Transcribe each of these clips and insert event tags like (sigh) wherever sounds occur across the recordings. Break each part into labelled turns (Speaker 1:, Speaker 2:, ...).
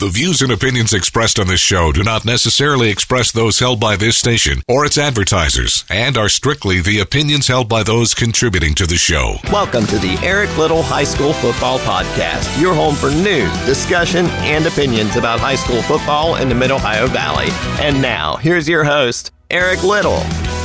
Speaker 1: The views and opinions expressed on this show do not necessarily express those held by this station or its advertisers and are strictly the opinions held by those contributing to the show.
Speaker 2: Welcome to the Eric Little High School Football Podcast, your home for news, discussion, and opinions about high school football in the Mid Ohio Valley. And now, here's your host, Eric Little.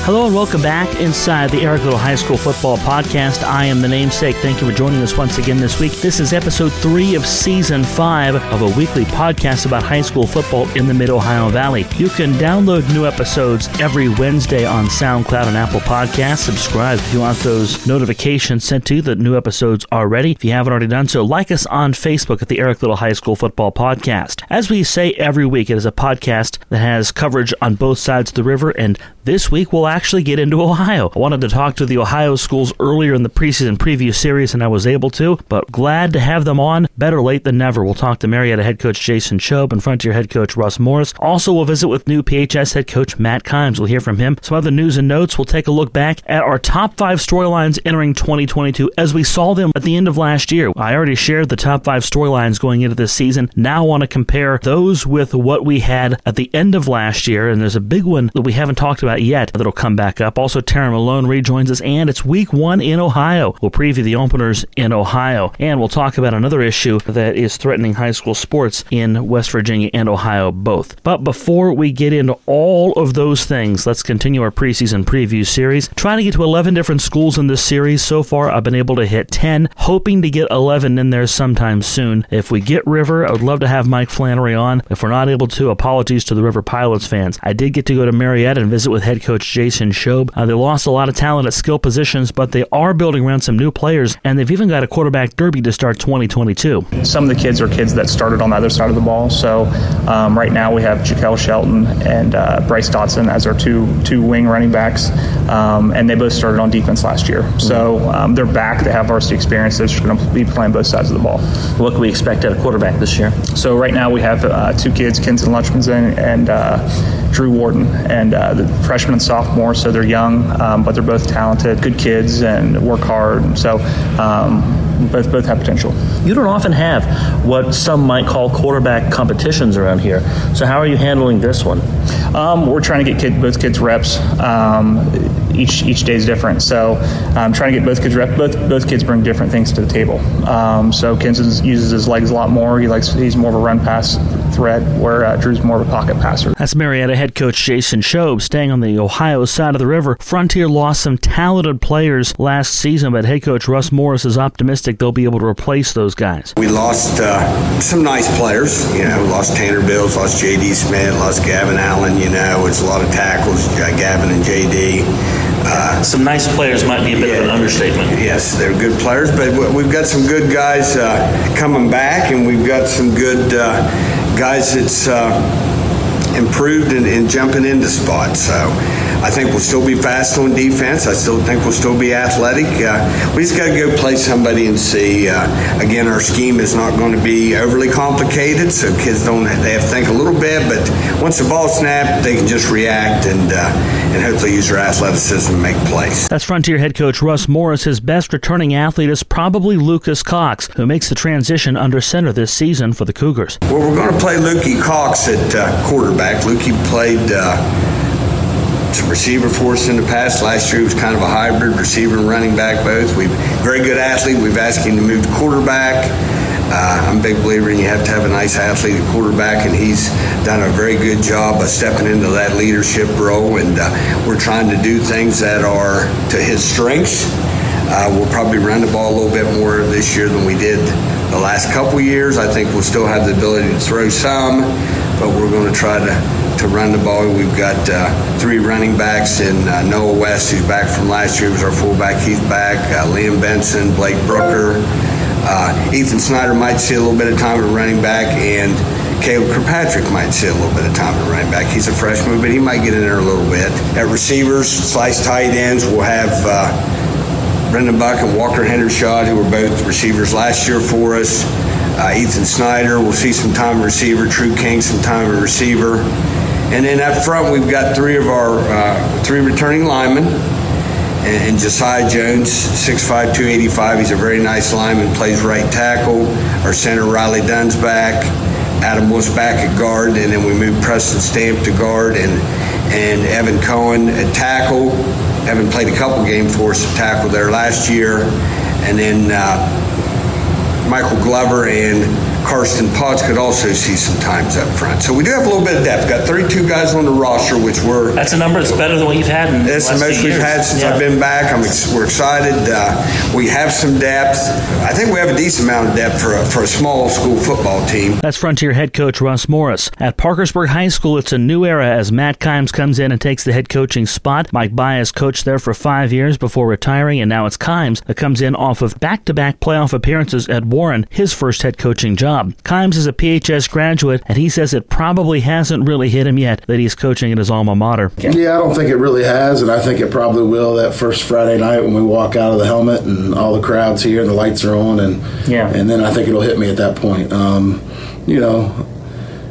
Speaker 3: Hello and welcome back inside the Eric Little High School Football Podcast. I am the namesake. Thank you for joining us once again this week. This is episode three of season five of a weekly podcast about high school football in the Mid Ohio Valley. You can download new episodes every Wednesday on SoundCloud and Apple Podcasts. Subscribe if you want those notifications sent to you that new episodes are ready. If you haven't already done so, like us on Facebook at the Eric Little High School Football Podcast. As we say every week, it is a podcast that has coverage on both sides of the river, and this week we'll actually get into Ohio. I wanted to talk to the Ohio schools earlier in the preseason preview series, and I was able to, but glad to have them on. Better late than never. We'll talk to Marietta head coach Jason Chobe and Frontier head coach Russ Morris. Also, we'll visit with new PHS head coach Matt Kimes. We'll hear from him. Some other news and notes. We'll take a look back at our top five storylines entering 2022 as we saw them at the end of last year. I already shared the top five storylines going into this season. Now I want to compare those with what we had at the end of last year, and there's a big one that we haven't talked about yet that'll come back up. Also, Tara Malone rejoins us, and it's week one in Ohio. We'll preview the openers in Ohio, and we'll talk about another issue that is threatening high school sports in West Virginia and Ohio both. But before we get into all of those things, let's continue our preseason preview series. Trying to get to 11 different schools in this series. So far, I've been able to hit 10, hoping to get 11 in there sometime soon. If we get River, I would love to have Mike Flannery on. If we're not able to, apologies to the River Pilots fans. I did get to go to Marietta and visit with head coach Jason Chobe. Uh, they lost a lot of talent at skill positions, but they are building around some new players, and they've even got a quarterback derby to start 2022.
Speaker 4: Some of the kids are kids that started on the other side of the ball. So um, right now we have Jaquel Shelton and uh, Bryce Dotson as our two two wing running backs, um, and they both started on defense last year. So um, they're back. They have varsity experience. They're just going to be playing both sides of the ball.
Speaker 3: What can we expect at a quarterback this year?
Speaker 4: So right now we have uh, two kids, Kenton Lunchman and uh, Drew Warden, and uh, the freshman and sophomore. So they're young, um, but they're both talented, good kids, and work hard. So um, both both have potential.
Speaker 3: You don't often have what some might call quarterback competitions around here. So how are you handling this one?
Speaker 4: Um, we're trying to get kid, both kids reps. Um, each each day is different, so I'm um, trying to get both kids reps. Both both kids bring different things to the table. Um, so Kenton uses his legs a lot more. He likes he's more of a run pass threat, where uh, Drew's more of a pocket passer.
Speaker 3: That's Marietta head coach Jason Shobe staying on the Ohio side of the river. Frontier lost some talented players last season, but head coach Russ Morris is optimistic they'll be able to replace those guys.
Speaker 5: We lost uh, some nice players. You know, lost Tanner Bills, lost J.D. Smith, lost Gavin Allen. You know, it's a lot of tackles. Gavin and J.D.
Speaker 3: Uh, some nice players might be a bit yeah, of an understatement.
Speaker 5: Yes, they're good players, but we've got some good guys uh, coming back, and we've got some good uh, guys that's uh, improved and, and jumping into spots. So I think we'll still be fast on defense. I still think we'll still be athletic. Uh, we just got to go play somebody and see. Uh, again, our scheme is not going to be overly complicated, so kids don't they have to think a little bit. But once the ball snapped, they can just react and uh, and hopefully use their athleticism to make plays.
Speaker 3: That's Frontier head coach Russ Morris. His best returning athlete is probably Lucas Cox, who makes the transition under center this season for the Cougars.
Speaker 5: Well, we're going to play Lukey Cox at uh, quarterback. Lukey played uh, receiver for us in the past. Last year was kind of a hybrid receiver and running back both. We've very good athlete. We've asked him to move to quarterback. Uh, I'm a big believer in you have to have a nice athlete at quarterback, and he's done a very good job of stepping into that leadership role. And uh, we're trying to do things that are to his strengths. Uh, we'll probably run the ball a little bit more this year than we did the last couple years. I think we'll still have the ability to throw some, but we're going to try to to run the ball. We've got uh, three running backs in uh, Noah West, who's back from last year, was our fullback. He's back. Uh, Liam Benson, Blake Brooker. Uh, Ethan Snyder might see a little bit of time at running back, and Caleb Kirkpatrick might see a little bit of time at running back. He's a freshman, but he might get in there a little bit. At receivers, slice tight ends, we'll have uh, Brendan Buck and Walker Hendershot, who were both receivers last year for us. Uh, Ethan Snyder, we'll see some time receiver. True King, some time receiver. And then up front, we've got three of our uh, three returning linemen. And, and Josiah Jones, 6'5", 285. He's a very nice lineman, plays right tackle. Our center, Riley Dunn's back. Adam was back at guard, and then we moved Preston Stamp to guard and and Evan Cohen at tackle. Evan played a couple games for us at tackle there last year, and then uh, Michael Glover and Karsten Potts could also see some times up front. So we do have a little bit of depth. Got 32 guys on the roster, which we're
Speaker 3: that's a number that's better than what you've had. In
Speaker 5: that's
Speaker 3: the,
Speaker 5: the most we've
Speaker 3: years.
Speaker 5: had since
Speaker 3: yeah.
Speaker 5: I've been back. I'm ex- we're excited. Uh, we have some depth. I think we have a decent amount of depth for a, for a small school football team.
Speaker 3: That's Frontier head coach Russ Morris at Parkersburg High School. It's a new era as Matt Kimes comes in and takes the head coaching spot. Mike Byus coached there for five years before retiring, and now it's Kimes that comes in off of back-to-back playoff appearances at Warren, his first head coaching job. Kimes is a PHS graduate, and he says it probably hasn't really hit him yet that he's coaching at his alma mater.
Speaker 6: Yeah, I don't think it really has, and I think it probably will that first Friday night when we walk out of the helmet and all the crowds here and the lights are on, and
Speaker 3: Yeah.
Speaker 6: and then I think it'll hit me at that point. Um, you know,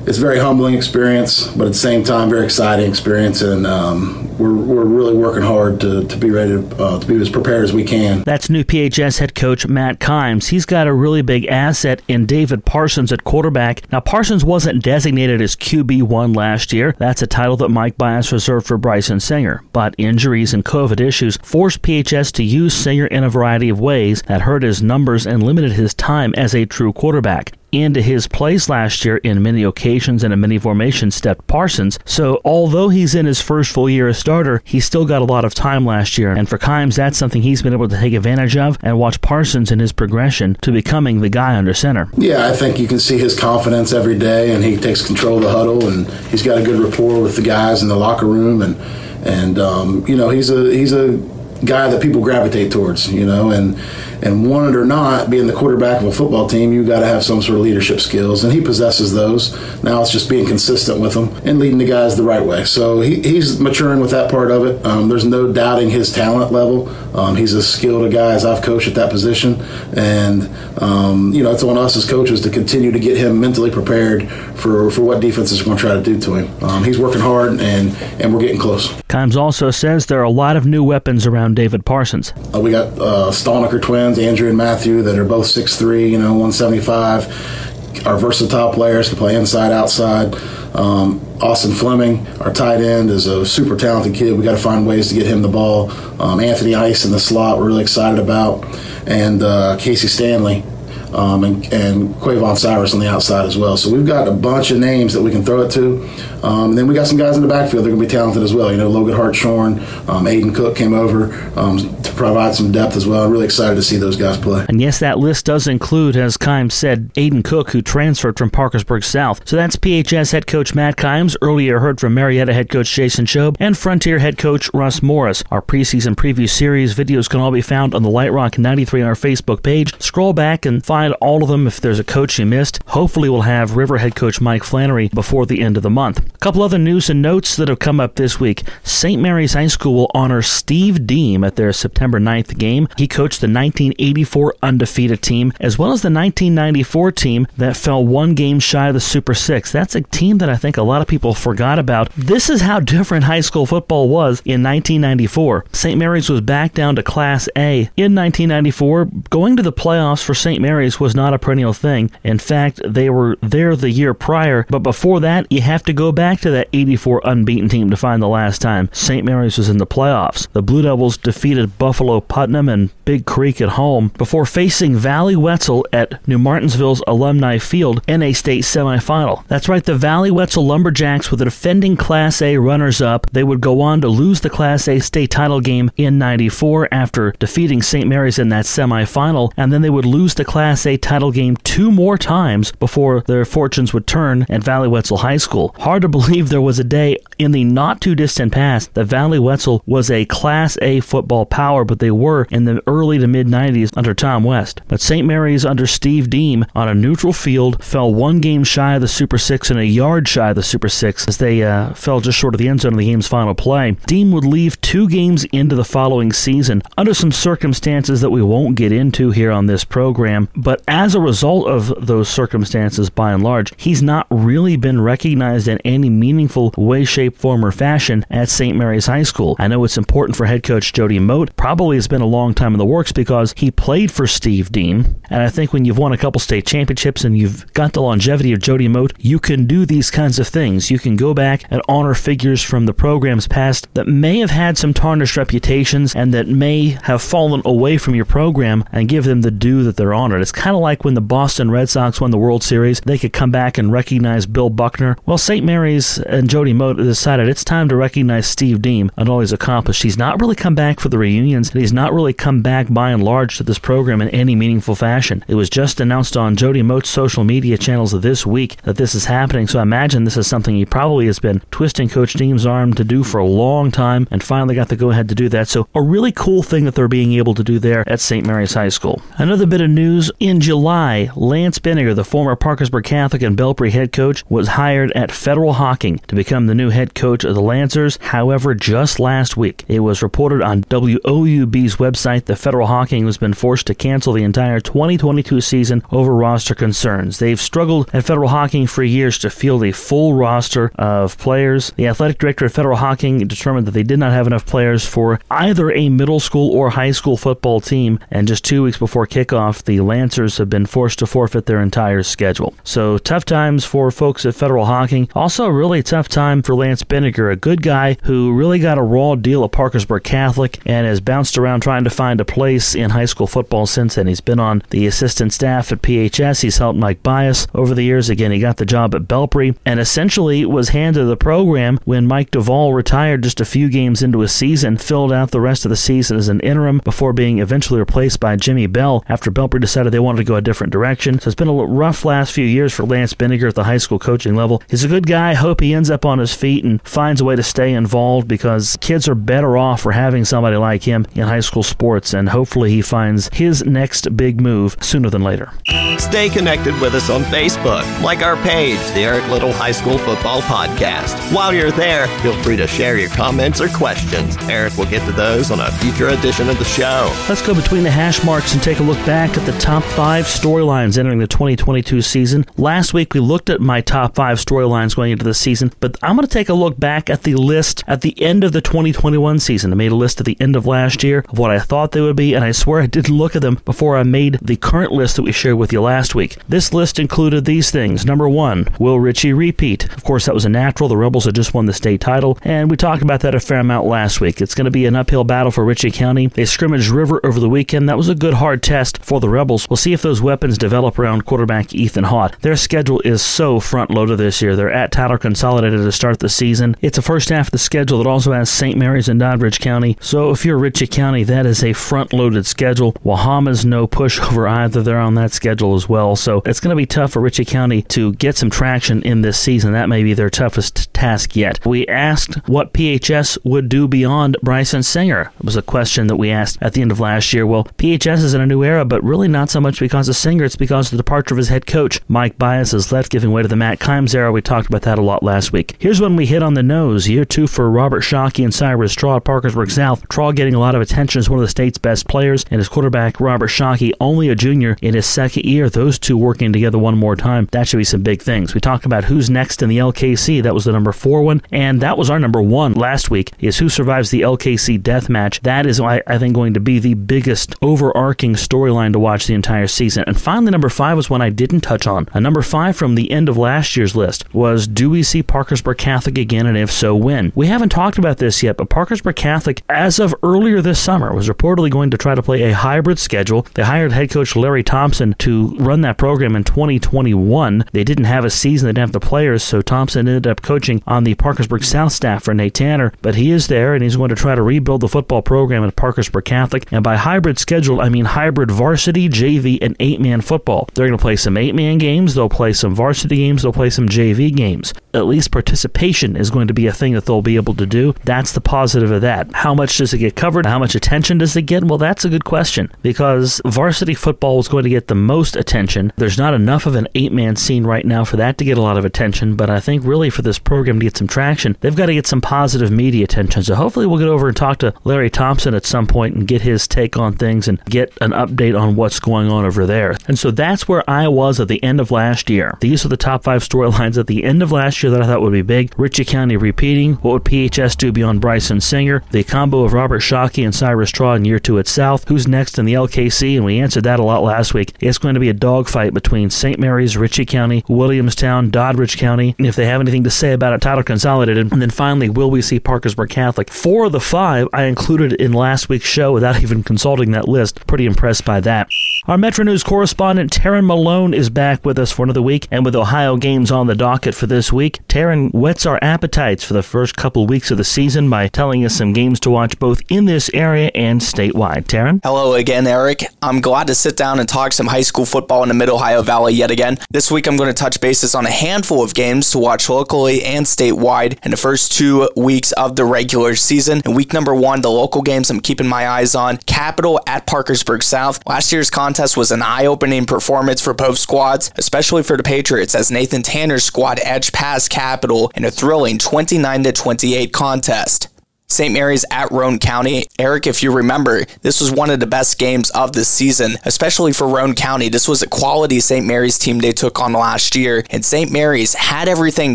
Speaker 6: it's a very humbling experience, but at the same time, very exciting experience, and um, we're, we're really working hard to, to be ready to, uh, to be as prepared as we can.
Speaker 3: That's new PHS head coach Matt Kimes. He's got a really big asset in David Parsons at quarterback. Now, Parsons wasn't designated as QB1 last year. That's a title that Mike Byus reserved for Bryson Singer. But injuries and COVID issues forced PHS to use Singer in a variety of ways that hurt his numbers and limited his time as a true quarterback into his place last year in many occasions and in many formations stepped Parsons. So although he's in his first full year as starter, he still got a lot of time last year. And for Kimes, that's something he's been able to take advantage of and watch Parsons in his progression to becoming the guy under center.
Speaker 6: Yeah, I think you can see his confidence every day, and he takes control of the huddle, and he's got a good rapport with the guys in the locker room, and and um, you know he's a he's a guy that people gravitate towards, you know, and and want it or not, being the quarterback of a football team, you got to have some sort of leadership skills, and he possesses those. Now it's just being consistent with them and leading the guys the right way. So he, he's maturing with that part of it. Um, there's no doubting his talent level. Um, he's as skilled a guy as I've coached at that position, and um, you know it's on us as coaches to continue to get him mentally prepared for for what defenses are going to try to do to him. Um, he's working hard, and and we're getting close.
Speaker 3: Kimes also says there are a lot of new weapons around David Parsons.
Speaker 6: Uh, we got uh, twins, Andrew and Matthew, that are both 6'3", you know, 175. Our versatile players can play inside, outside. Um, Austin Fleming, our tight end, is a super talented kid. We got to find ways to get him the ball. Um, Anthony Ice in the slot, we're really excited about, and uh, Casey Stanley. Um, and, and Quavon Cyrus on the outside as well. So we've got a bunch of names that we can throw it to. Um, and then we got some guys in the backfield They're going to be talented as well. You know, Logan Hartshorn, um, Aiden Cook came over um, to provide some depth as well. I'm really excited to see those guys play.
Speaker 3: And yes, that list does include, as Kimes said, Aiden Cook, who transferred from Parkersburg South. So that's PHS head coach Matt Kimes. Earlier heard from Marietta head coach Jason Shobe and Frontier head coach Russ Morris. Our preseason preview series videos can all be found on the Light Rock 93 on our Facebook page. Scroll back and find all of them if there's a coach you missed. Hopefully, we'll have River head coach Mike Flannery before the end of the month. Couple other news and notes that have come up this week. St. Mary's High School will honor Steve Deem at their September 9th game. He coached the 1984 undefeated team as well as the 1994 team that fell one game shy of the Super Six. That's a team that I think a lot of people forgot about. This is how different high school football was in 1994. St. Mary's was back down to Class A. In 1994, going to the playoffs for St. Mary's was not a perennial thing. In fact, they were there the year prior, but before that, you have to go back to that 84 unbeaten team to find the last time St. Mary's was in the playoffs. The Blue Devils defeated Buffalo Putnam and Big Creek at home before facing Valley Wetzel at New Martinsville's Alumni Field in a state semifinal. That's right, the Valley Wetzel Lumberjacks were the defending Class A runners up. They would go on to lose the Class A state title game in 94 after defeating St. Mary's in that semifinal, and then they would lose the Class A title game two more times before their fortunes would turn at Valley Wetzel High School. Hard to believe there was a day in the not too distant past that Valley Wetzel was a Class A football power, but they were in the early to mid 90s under Tom West. But St. Mary's under Steve Deem on a neutral field fell one game shy of the Super Six and a yard shy of the Super Six as they uh, fell just short of the end zone of the game's final play. Deem would leave two games into the following season under some circumstances that we won't get into here on this program. But as a result of those circumstances, by and large, he's not really been recognized in any meaningful way, shape, shape, form, or fashion at St. Mary's High School. I know it's important for head coach Jody Mote. Probably has been a long time in the works because he played for Steve Deem. And I think when you've won a couple state championships and you've got the longevity of Jody Mote, you can do these kinds of things. You can go back and honor figures from the program's past that may have had some tarnished reputations and that may have fallen away from your program and give them the due that they're honored. It's kind of like when the Boston Red Sox won the World Series, they could come back and recognize Bill Buckner. Well, St. Mary's and Jody Mote decided it's time to recognize Steve Deem and all he's accomplished. He's not really come back for the reunions, and he's not really come back by and large to this program in any meaningful fashion. It was just announced on Jody Mote's social media channels this week that this is happening, so I imagine this is something he probably has been twisting Coach Deem's arm to do for a long time and finally got the go ahead to do that. So, a really cool thing that they're being able to do there at St. Mary's High School. Another bit of news in July, Lance Benninger, the former Parkersburg Catholic and Belpre head coach, was hired at Federal Hocking to become the new head coach of the Lancers. However, just last week, it was reported on WOUB's website that Federal Hocking has been forced to cancel the entire 2022 season over roster concerns. They've struggled at Federal Hocking for years to field a full roster of players. The athletic director at Federal Hocking determined that they did not have enough players for either a middle school or high school football team, and just two weeks before kickoff, the Lancers have been forced to forfeit their entire schedule. So tough times for folks at Federal Hocking. Also, a really tough time for Lance Benninger, a good guy who really got a raw deal at Parkersburg Catholic and has bounced around trying to find a place in high school football since then. He's been on the assistant staff at PHS. He's helped Mike Byus over the years. Again, he got the job at Belpre and essentially was handed the program when Mike Duvall retired just a few games into his season, filled out the rest of the season as an interim before being eventually replaced by Jimmy Bell after Belpre decided they wanted to go a different direction. So it's been a rough last few years for Lance Benninger at the high school coaching level. He's a good guy. I hope he ends up on his feet and finds a way to stay involved because kids are better off for having somebody like him in high school sports, and hopefully he finds his next big move sooner than later.
Speaker 2: Stay connected with us on Facebook. Like our page, the Eric Little High School Football Podcast. While you're there, feel free to share your comments or questions. Eric will get to those on a future edition of the show.
Speaker 3: Let's go between the hash marks and take a look back at the top five storylines entering the 2022 season. Last week we looked at my top five storylines going into the season, but I'm going to take a look back at the list at the end of the 2021 season. I made a list at the end of last year of what I thought they would be, and I swear I didn't look at them before I made the current list that we shared with you last week. This list included these things. Number one, will Ritchie repeat? Of course, that was a natural. The Rebels had just won the state title, and we talked about that a fair amount last week. It's going to be an uphill battle for Ritchie County. They scrimmaged River over the weekend. That was a good hard test for the Rebels. We'll see if those weapons develop around quarterback Ethan Haught. Their schedule is so front loaded this year. They're at Consolidated to start the season. It's a first half of the schedule that also has St. Mary's and Doddridge County. So if you're Ritchie County, that is a front loaded schedule. Wahama's no pushover (laughs) either. They're on that schedule as well. So it's going to be tough for Ritchie County to get some traction in this season. That may be their toughest task yet. We asked what PHS would do beyond Bryson Singer. It was a question that we asked at the end of last year. Well, PHS is in a new era, but really not so much because of Singer. It's because of the departure of his head coach. Mike Byus has left, giving way to the Matt Kimes era. We talked about that a lot last week. Here's when we hit on the nose. Year two for Robert Shockey and Cyrus Traw at Parkersburg South. Traw getting a lot of attention as one of the state's best players, and his quarterback, Robert Shockey, only a junior in his second year. Those two working together one more time. That should be some big things. We talked about who's next in the LKC. That was the number four one, and that was our number one last week, is who survives the LKC death match. That is, I, I think, going to be the biggest overarching storyline to watch the entire season. And finally, number five was one I didn't touch on. A number five from the end of last year's list was Do we see Parkersburg Catholic again, and if so, when? We haven't talked about this yet, but Parkersburg Catholic, as of earlier this summer, was reportedly going to try to play a hybrid schedule. They hired head coach Larry Thompson to run that program in 2021. They didn't have a season, they didn't have the players, so Thompson ended up coaching on the Parkersburg South staff for Nate Tanner, but he is there and he's going to try to rebuild the football program at Parkersburg Catholic. And by hybrid schedule, I mean hybrid varsity, JV, and eight man football. They're going to play some eight man games, they'll play some varsity games, they'll play some JV games. At least participation is going to be a thing that they'll be able to do. That's the positive of that. How much does it get covered? How much attention does it get? Well, that's a good question because varsity football is going to get the most attention. There's not enough of an eight man scene right now for that to get a lot of attention, but I think really for this program to get some traction, they've got to get some positive media attention. So hopefully we'll get over and talk to Larry Thompson at some point and get his take on things and get an update on what's going on over there. And so that's where I was at the end of last year. These are the top five storylines at the end of last last year that I thought would be big. Ritchie County repeating. What would PHS do beyond Bryson Singer? The combo of Robert Shockey and Cyrus Traw in year two at South. Who's next in the LKC? And we answered that a lot last week. It's going to be a dogfight between St. Mary's, Ritchie County, Williamstown, Doddridge County. And if they have anything to say about it, title Consolidated. And then finally, will we see Parkersburg Catholic? Four of the five I included in last week's show without (laughs) even consulting that list. Pretty impressed by that. Our Metro News correspondent Taryn Malone is back with us for another week, and with Ohio games on the docket for this week, Taryn whets our appetites for the first couple weeks of the season by telling us some games to watch both in this area and statewide. Taryn?
Speaker 7: Hello again, Eric. I'm glad to sit down and talk some high school football in the Mid Ohio Valley yet again. This week, I'm going to touch bases on a handful of games to watch locally and statewide in the first two weeks of the regular season. In week number one, the local games I'm keeping my eyes on Capital at Parkersburg South. Last year's contest was an eye opening performance for both squads, especially for the Patriots, as Nathan Tanner's squad edged past Capital in a thrilling 29 28 contest. St. Mary's at Roane County. Eric, if you remember, this was one of the best games of the season, especially for Roane County. This was a quality St. Mary's team they took on last year, and St. Mary's had everything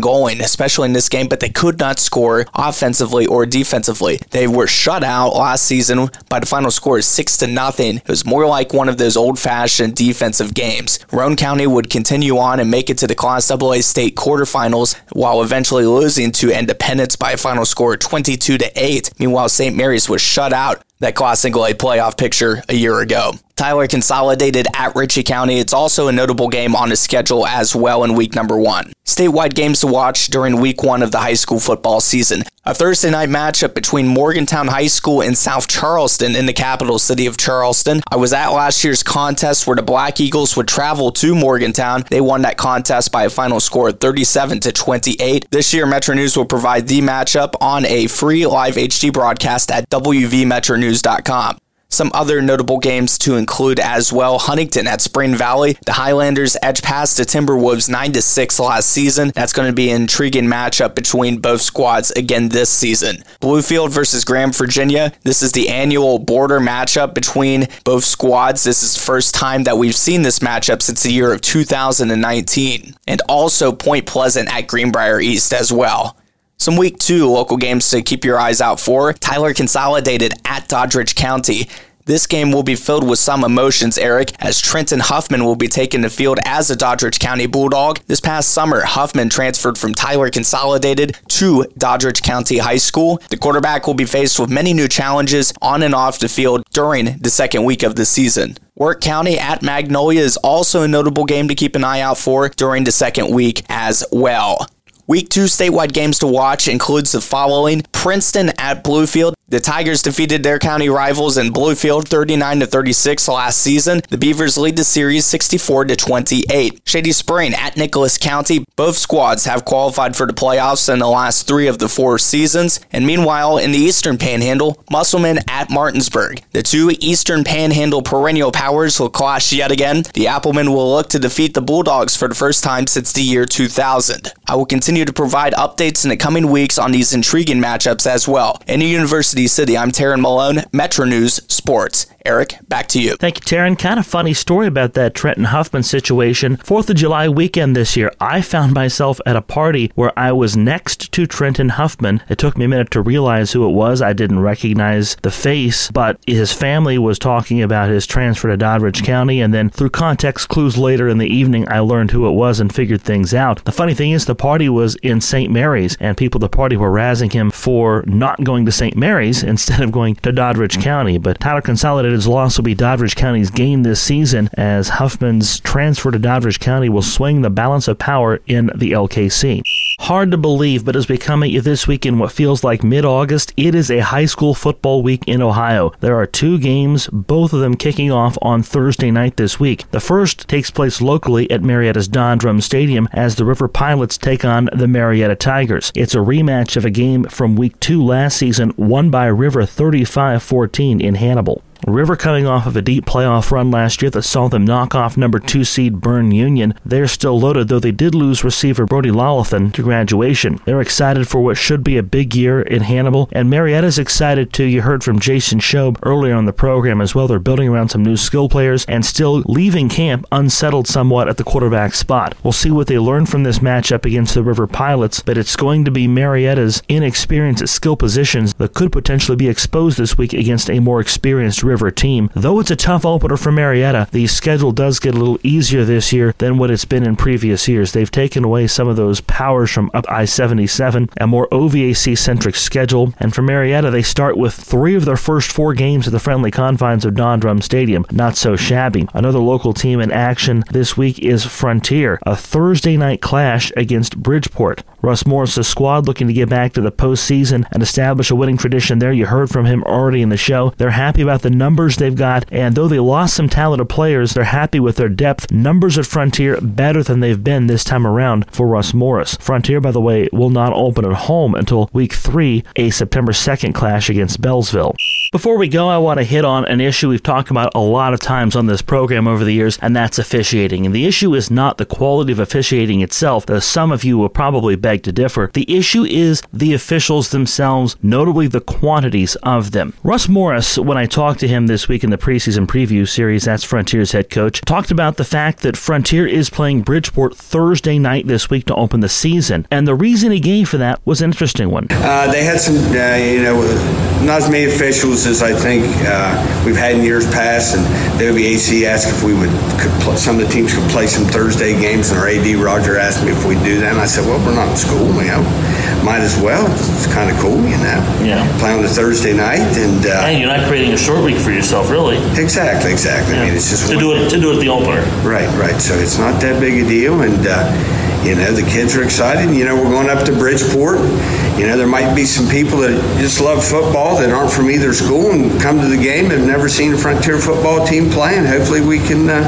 Speaker 7: going, especially in this game, but they could not score offensively or defensively. They were shut out last season by the final score of six to nothing. It was more like one of those old-fashioned defensive games. Roane County would continue on and make it to the Class AA state quarterfinals while eventually losing to Independence by a final score of 22 to 8 8. Meanwhile, St. Mary's was shut out that Class Single A playoff picture a year ago. Tyler consolidated at Ritchie County. It's also a notable game on the schedule as well in week number one. Statewide games to watch during week one of the high school football season. A Thursday night matchup between Morgantown High School and South Charleston in the capital city of Charleston. I was at last year's contest where the Black Eagles would travel to Morgantown. They won that contest by a final score of 37 to 28. This year, Metro News will provide the matchup on a free live HD broadcast at Some other notable games to include as well Huntington at Spring Valley. The Highlanders edge past the Timberwolves 9 to 6 last season. That's going to be an intriguing matchup between both squads again this season. Bluefield versus Graham, Virginia. This is the annual border matchup between both squads. This is the first time that we've seen this matchup since the year of 2019. And also Point Pleasant at Greenbrier East as well. Some week two local games to keep your eyes out for. Tyler Consolidated at Doddridge County. This game will be filled with some emotions, Eric, as Trenton Huffman will be taking the field as a Doddridge County Bulldog. This past summer, Huffman transferred from Tyler Consolidated to Doddridge County High School. The quarterback will be faced with many new challenges on and off the field during the second week of the season. Wirt County at Magnolia is also a notable game to keep an eye out for during the second week as well. Week two statewide games to watch includes the following Princeton at Bluefield. The Tigers defeated their county rivals in Bluefield 39 to 36 last season. The Beavers lead the series 64 to 28. Shady Spring at Nicholas County. Both squads have qualified for the playoffs in the last three of the four seasons. And meanwhile, in the Eastern Panhandle, Musselman at Martinsburg. The two Eastern Panhandle perennial powers will clash yet again. The Applemen will look to defeat the Bulldogs for the first time since the year 2000. I will continue to provide updates in the coming weeks on these intriguing matchups as well. In the University City. I'm Taryn Malone, Metro News Sports. Eric, back to you.
Speaker 3: Thank you, Taryn. Kind of funny story about that Trenton Huffman situation. Fourth of July weekend this year, I found myself at a party where I was next to Trenton Huffman. It took me a minute to realize who it was. I didn't recognize the face, but his family was talking about his transfer to Doddridge County, and then through context clues later in the evening, I learned who it was and figured things out. The funny thing is, the party was in St. Mary's, and people at the party were razzing him for not going to St. Mary's (laughs) instead of going to Doddridge County. But Tyler Consolidated David's loss will be Doddridge County's gain this season, as Huffman's transfer to Doddridge County will swing the balance of power in the LKC. Hard to believe, but is becoming this week in what feels like mid August. It is a high school football week in Ohio. There are two games, both of them kicking off on Thursday night this week. The first takes place locally at Marietta's Don Drum Stadium as the River Pilots take on the Marietta Tigers. It's a rematch of a game from week two last season, won by River 35 14 in Hannibal. River coming off of a deep playoff run last year that saw them knock off number two seed Berne Union. They're still loaded, though they did lose receiver Brody Lolithan to graduation. They're excited for what should be a big year in Hannibal, and Marietta's excited too. You heard from Jason Shobe earlier on the program as well. They're building around some new skill players and still leaving camp unsettled somewhat at the quarterback spot. We'll see what they learn from this matchup against the River Pilots, but it's going to be Marietta's inexperience at skill positions that could potentially be exposed this week against a more experienced River team. Though it's a tough opener for Marietta, the schedule does get a little easier this year than what it's been in previous years. They've taken away some of those powers from up I 77, a more OVAC centric schedule, and for Marietta, they start with three of their first four games at the friendly confines of Don Drum Stadium. Not so shabby. Another local team in action this week is Frontier, a Thursday night clash against Bridgeport. Russ Morris' squad looking to get back to the postseason and establish a winning tradition there. You heard from him already in the show. They're happy about the numbers they've got, and though they lost some talented players, they're happy with their depth. Numbers at Frontier better than they've been this time around for Russ Morris. Frontier, by the way, will not open at home until week three, a September 2nd clash against Beallsville. Before we go, I want to hit on an issue we've talked about a lot of times on this program over the years, and that's officiating. And the issue is not the quality of officiating itself, though some of you will probably beg to differ. The issue is the officials themselves, notably the quantities of them. Russ Morris, when I talked to him this week in the preseason preview series, that's Frontier's head coach, talked about the fact that Frontier is playing Bridgeport Thursday night this week to open the season. And the reason he gave for that was an interesting one.
Speaker 5: Uh, they had some, uh, you know, not as many officials as I think uh, we've had in years past, and the OVAC asked if we would, could some of the teams could play some Thursday games, and our AD Roger asked me if we'd do that, and I said, well, we're not in school, you know, might as well. It's, kind of cool, you know.
Speaker 3: Yeah.
Speaker 5: Play on a Thursday night, and uh,
Speaker 3: Hey, you're not creating a short week for yourself, really.
Speaker 5: exactly, exactly. I mean, it's just
Speaker 3: to do it to do it at the opener.
Speaker 5: Right, right. So it's not that big a deal, and uh, you know the kids are excited. You know we're going up to Bridgeport. You know there might be some people that just love football that aren't from either school and come to the game and have never seen a Frontier football team play, and hopefully we can uh,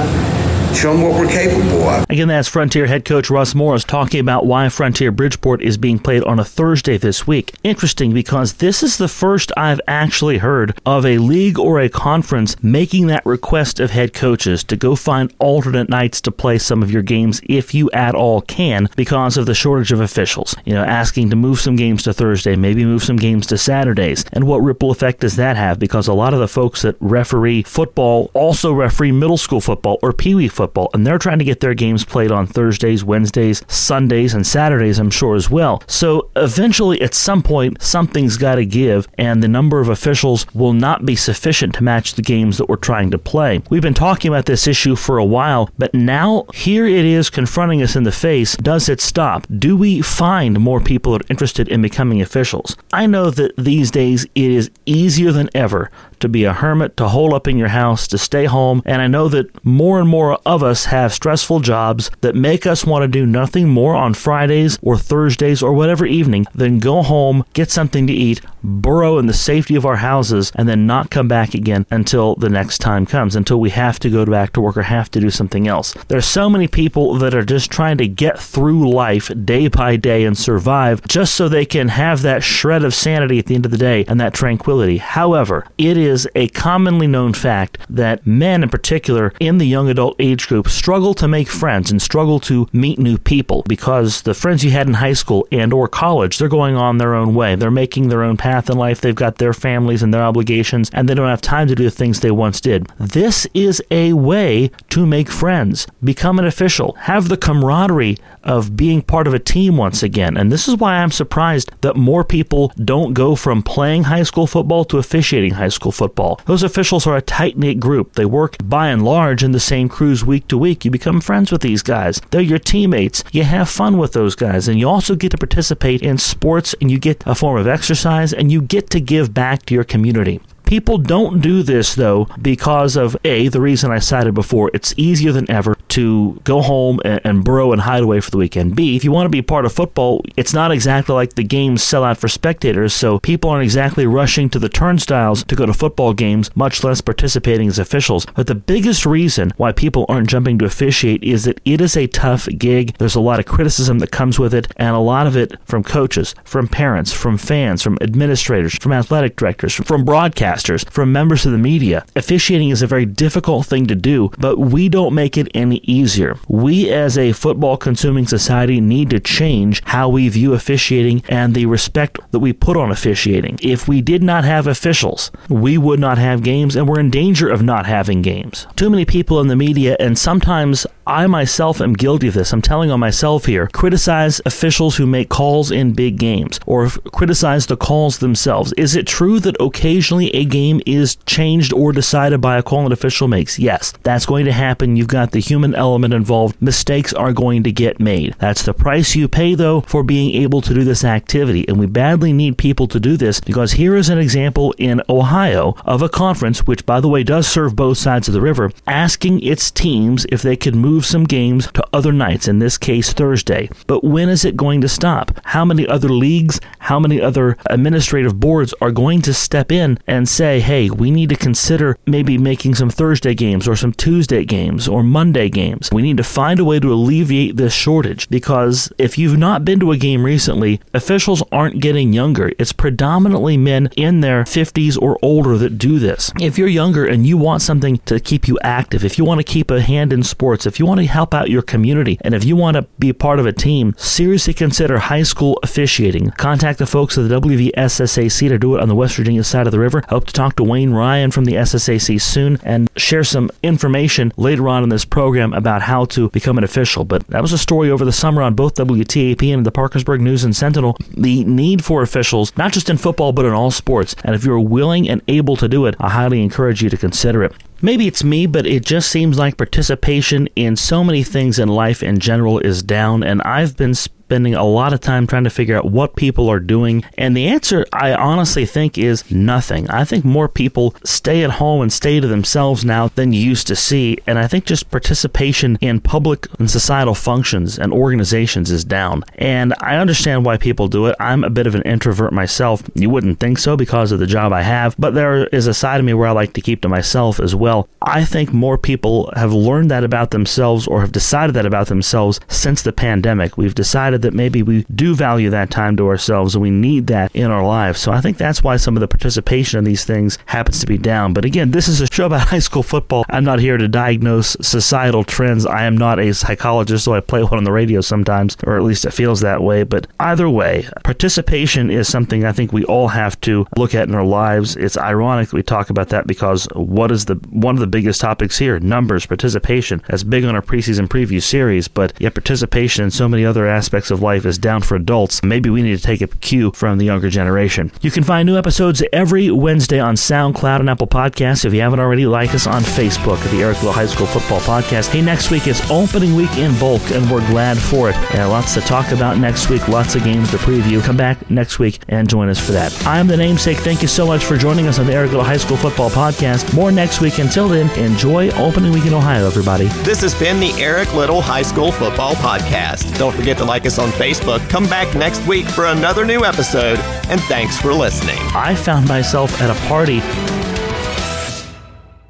Speaker 5: show them what we're capable of.
Speaker 3: Again, that's Frontier head coach Russ Morris talking about why Frontier Bridgeport is being played on a Thursday this week. Interesting because this is the first I've actually heard of a league or a conference making that request of head coaches to go find alternate nights to play some of your games if you at all can because of the shortage of officials. You know, asking to move some games to Thursday, maybe move some games to Saturdays. And what ripple effect does that have? Because a lot of the folks that referee football also referee middle school football or pee wee football, and they're trying to get their games played on Thursdays, Wednesdays, Sundays, and Saturdays, I'm sure as well. So eventually, at some point, something's got to give, and the number of officials will not be sufficient to match the games that we're trying to play. We've been talking about this issue for a while, but now here it is confronting us in the face. Does it stop? Do we find more people that are interested in becoming officials? I know that these days it is easier than ever to be a hermit, to hole up in your house, to stay home. And I know that more and more of us have stressful jobs that make us want to do nothing more on Fridays or Thursdays or whatever evening than go home, get something to eat, burrow in the safety of our houses, and then not come back again until the next time comes, until we have to go back to work or have to do something else. There's so many people that are just trying to get through life day by day and survive just so they can have that shred of sanity at the end of the day and that tranquility. However, it is a commonly known fact that men in particular in the young adult age group struggle to make friends and struggle to meet new people because the friends you had in high school and or college, they're going on their own way. They're making their own path in life. They've got their families and their obligations and they don't have time to do the things they once did. This is a way to make friends. Become an official. Have the camaraderie of being part of a team once again. And this is why I'm surprised that more people don't go from playing high school football to officiating high school football. Those officials are a tight knit group. They work by and large in the same crews week to week. You become friends with these guys. They're your teammates. You have fun with those guys. And you also get to participate in sports and you get a form of exercise and you get to give back to your community. People don't do this though because of A, the reason I cited before, it's easier than ever to go home and, and burrow and hide away for the weekend. B, if you want to be part of football, it's not exactly like the games sell out for spectators, so people aren't exactly rushing to the turnstiles to go to football games, much less participating as officials. But the biggest reason why people aren't jumping to officiate is that it is a tough gig. There's a lot of criticism that comes with it, and a lot of it from coaches, from parents, from fans, from administrators, from athletic directors, from broadcasters broadcasters, from members of the media. Officiating is a very difficult thing to do, but we don't make it any easier. We, as a football consuming society, need to change how we view officiating and the respect that we put on officiating. If we did not have officials, we would not have games, and we're in danger of not having games. Too many people in the media, and sometimes I myself am guilty of this. I'm telling on myself here. Criticize officials who make calls in big games or criticize the calls themselves. Is it true that occasionally a game is changed or decided by a call an official makes? Yes, that's going to happen. You've got the human element involved. Mistakes are going to get made. That's the price you pay, though, for being able to do this activity. And we badly need people to do this because here is an example in Ohio of a conference, which, by the way, does serve both sides of the river, asking its teams if they could move some games to other nights, in this case Thursday. But when is it going to stop? How many other leagues, how many other administrative boards are going to step in and say, hey, we need to consider maybe making some Thursday games or some Tuesday games or Monday games? We need to find a way to alleviate this shortage because if you've not been to a game recently, officials aren't getting younger. It's predominantly men in their 50s or older that do this. If you're younger and you want something to keep you active, if you want to keep a hand in sports, if you want to help out your community, and if you want to be part of a team, seriously consider high school officiating. Contact the folks at the WVSSAC to do it on the West Virginia side of the river. I hope to talk to Wayne Ryan from the SSAC soon and share some information later on in this program about how to become an official. But that was a story over the summer on both WTAP and the Parkersburg News and Sentinel. The need for officials, not just in football, but in all sports. And if you're willing and able to do it, I highly encourage you to consider it. Maybe it's me, but it just seems like participation in so many things in life in general is down, and I've been spending a lot of time trying to figure out what people are doing. And the answer, I honestly think, is nothing. I think more people stay at home and stay to themselves now than you used to see. And I think just participation in public and societal functions and organizations is down. And I understand why people do it. I'm a bit of an introvert myself. You wouldn't think so because of the job I have, but there is a side of me where I like to keep to myself as well. I think more people have learned that about themselves or have decided that about themselves since the pandemic. We've decided that maybe we do value that time to ourselves and we need that in our lives. So I think that's why some of the participation in these things happens to be down. But again, this is a show about (laughs) high school football. I'm not here to diagnose societal trends. I am not a psychologist, so I play one on the radio sometimes, or at least it feels that way. But either way, participation is something I think we all have to look at in our lives. It's ironic that we talk about that because what is the one of the biggest topics here? Numbers, participation. That's big on our preseason preview series, but yet participation in so many other aspects of life is down for adults, maybe we need to take a cue from the younger generation. You can find new episodes every Wednesday on SoundCloud and Apple Podcasts. If you haven't already, like us on Facebook at the Eric High School Football Podcast. Hey, next week is opening week in bulk, and we're glad for it. And lots to talk about next week, lots of games to preview. Come back next week and join us for that. I'm the namesake. Thank you so much for joining us on the Eric High School Football Podcast. More next week. Until then, enjoy opening week in Ohio, everybody.
Speaker 2: This has been the Eric Little High School Football Podcast. Don't forget to like us on Facebook. Come back next week for another new episode, and thanks for listening.
Speaker 3: I found myself at a party